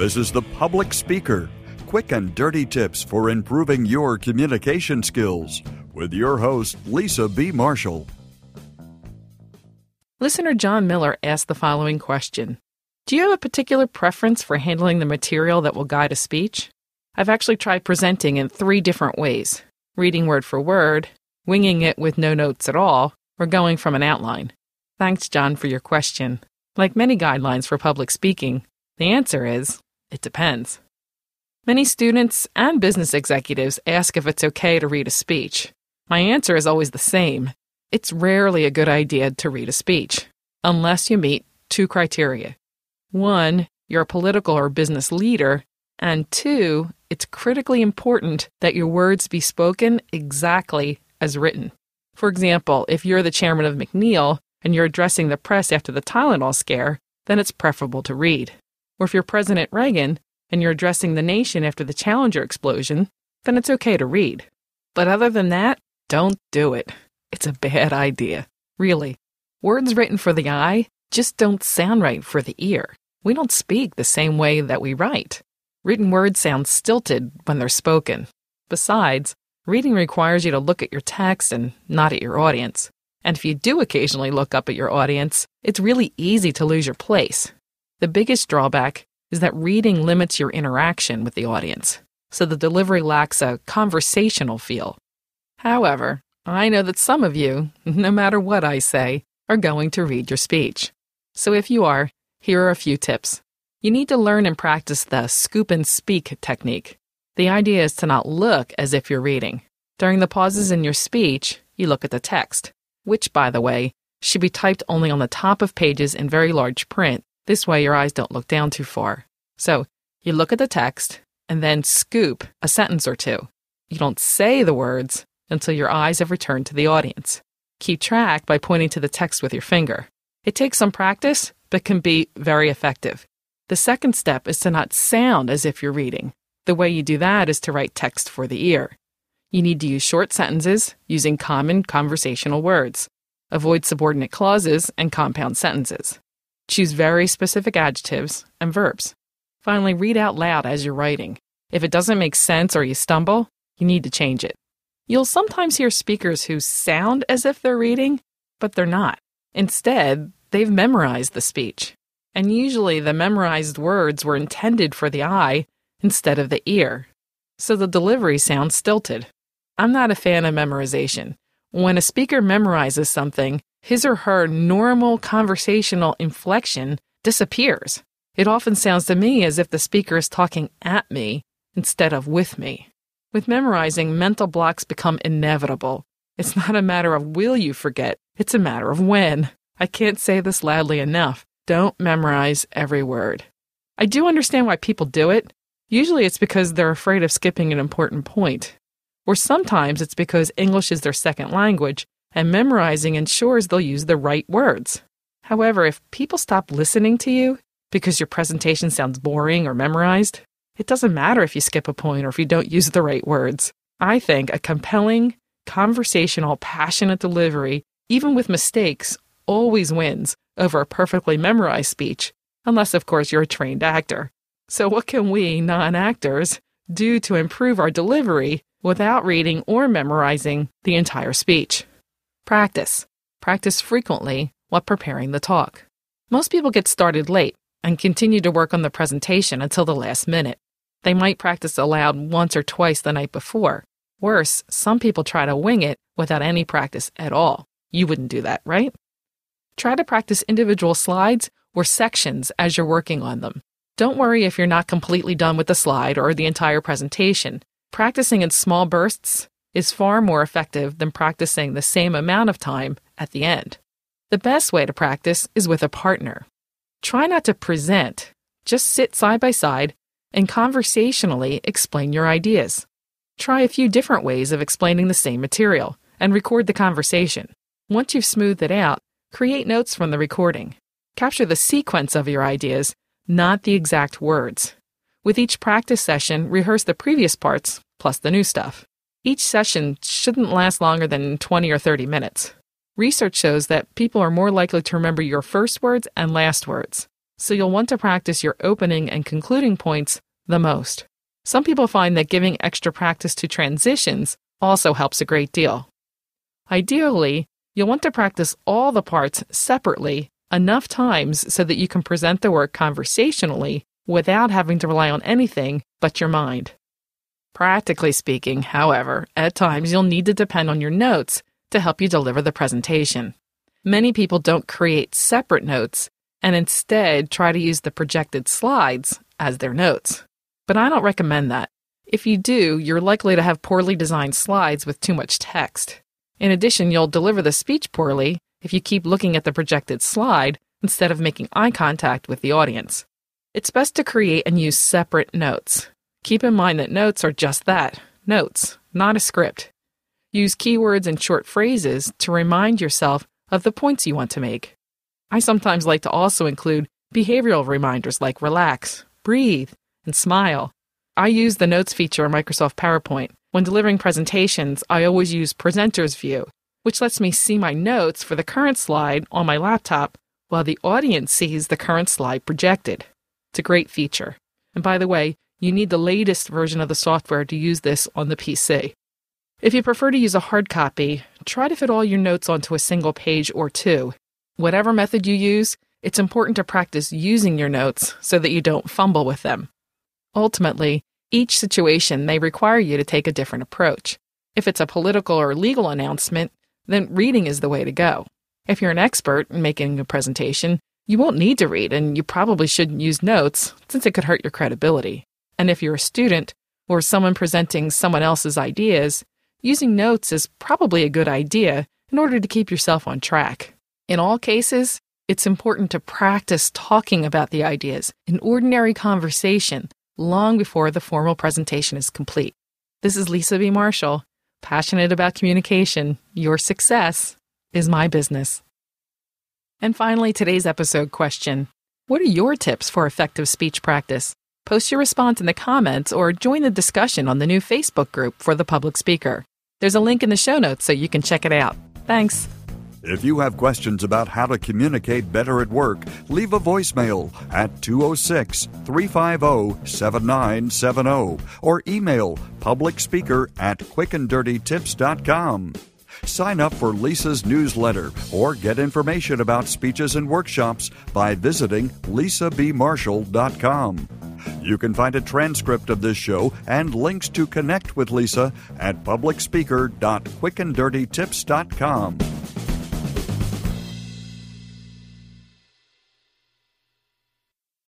This is The Public Speaker quick and dirty tips for improving your communication skills with your host, Lisa B. Marshall. Listener John Miller asked the following question Do you have a particular preference for handling the material that will guide a speech? I've actually tried presenting in three different ways reading word for word, winging it with no notes at all, or going from an outline. Thanks, John, for your question. Like many guidelines for public speaking, the answer is it depends. Many students and business executives ask if it's okay to read a speech. My answer is always the same it's rarely a good idea to read a speech, unless you meet two criteria. One, you're a political or business leader, and two, it's critically important that your words be spoken exactly as written. For example, if you're the chairman of McNeil and you're addressing the press after the Tylenol scare, then it's preferable to read. Or if you're President Reagan and you're addressing the nation after the Challenger explosion, then it's okay to read. But other than that, don't do it. It's a bad idea. Really. Words written for the eye just don't sound right for the ear. We don't speak the same way that we write. Written words sound stilted when they're spoken. Besides, reading requires you to look at your text and not at your audience. And if you do occasionally look up at your audience, it's really easy to lose your place. The biggest drawback is that reading limits your interaction with the audience, so the delivery lacks a conversational feel. However, I know that some of you, no matter what I say, are going to read your speech. So if you are, here are a few tips. You need to learn and practice the scoop and speak technique. The idea is to not look as if you're reading. During the pauses in your speech, you look at the text, which, by the way, should be typed only on the top of pages in very large print. This way, your eyes don't look down too far. So, you look at the text and then scoop a sentence or two. You don't say the words, until your eyes have returned to the audience. Keep track by pointing to the text with your finger. It takes some practice, but can be very effective. The second step is to not sound as if you're reading. The way you do that is to write text for the ear. You need to use short sentences using common conversational words. Avoid subordinate clauses and compound sentences. Choose very specific adjectives and verbs. Finally, read out loud as you're writing. If it doesn't make sense or you stumble, you need to change it. You'll sometimes hear speakers who sound as if they're reading, but they're not. Instead, they've memorized the speech. And usually the memorized words were intended for the eye instead of the ear. So the delivery sounds stilted. I'm not a fan of memorization. When a speaker memorizes something, his or her normal conversational inflection disappears. It often sounds to me as if the speaker is talking at me instead of with me. With memorizing, mental blocks become inevitable. It's not a matter of will you forget, it's a matter of when. I can't say this loudly enough. Don't memorize every word. I do understand why people do it. Usually it's because they're afraid of skipping an important point. Or sometimes it's because English is their second language and memorizing ensures they'll use the right words. However, if people stop listening to you because your presentation sounds boring or memorized, it doesn't matter if you skip a point or if you don't use the right words. I think a compelling, conversational, passionate delivery, even with mistakes, always wins over a perfectly memorized speech, unless, of course, you're a trained actor. So, what can we, non actors, do to improve our delivery without reading or memorizing the entire speech? Practice. Practice frequently while preparing the talk. Most people get started late and continue to work on the presentation until the last minute. They might practice aloud once or twice the night before. Worse, some people try to wing it without any practice at all. You wouldn't do that, right? Try to practice individual slides or sections as you're working on them. Don't worry if you're not completely done with the slide or the entire presentation. Practicing in small bursts is far more effective than practicing the same amount of time at the end. The best way to practice is with a partner. Try not to present, just sit side by side and conversationally explain your ideas. Try a few different ways of explaining the same material and record the conversation. Once you've smoothed it out, create notes from the recording. Capture the sequence of your ideas, not the exact words. With each practice session, rehearse the previous parts plus the new stuff. Each session shouldn't last longer than 20 or 30 minutes. Research shows that people are more likely to remember your first words and last words. so you'll want to practice your opening and concluding points the most. Some people find that giving extra practice to transitions also helps a great deal. Ideally, you'll want to practice all the parts separately enough times so that you can present the work conversationally without having to rely on anything but your mind. Practically speaking, however, at times you'll need to depend on your notes to help you deliver the presentation. Many people don't create separate notes and instead try to use the projected slides as their notes. But I don't recommend that. If you do, you're likely to have poorly designed slides with too much text. In addition, you'll deliver the speech poorly if you keep looking at the projected slide instead of making eye contact with the audience. It's best to create and use separate notes. Keep in mind that notes are just that notes, not a script. Use keywords and short phrases to remind yourself of the points you want to make. I sometimes like to also include behavioral reminders like relax, breathe, and smile. I use the notes feature in Microsoft PowerPoint. When delivering presentations, I always use presenter's view, which lets me see my notes for the current slide on my laptop while the audience sees the current slide projected. It's a great feature. And by the way, you need the latest version of the software to use this on the PC. If you prefer to use a hard copy, try to fit all your notes onto a single page or two. Whatever method you use, it's important to practice using your notes so that you don't fumble with them. Ultimately, each situation may require you to take a different approach. If it's a political or legal announcement, then reading is the way to go. If you're an expert in making a presentation, you won't need to read and you probably shouldn't use notes since it could hurt your credibility. And if you're a student or someone presenting someone else's ideas, using notes is probably a good idea in order to keep yourself on track. In all cases, it's important to practice talking about the ideas in ordinary conversation long before the formal presentation is complete. This is Lisa B. Marshall, passionate about communication. Your success is my business. And finally, today's episode question What are your tips for effective speech practice? Post your response in the comments or join the discussion on the new Facebook group for the public speaker. There's a link in the show notes so you can check it out. Thanks. If you have questions about how to communicate better at work, leave a voicemail at 206 350 7970 or email publicspeaker at quickanddirtytips.com. Sign up for Lisa's newsletter or get information about speeches and workshops by visiting lisabmarshall.com. You can find a transcript of this show and links to connect with Lisa at publicspeaker.quickanddirtytips.com.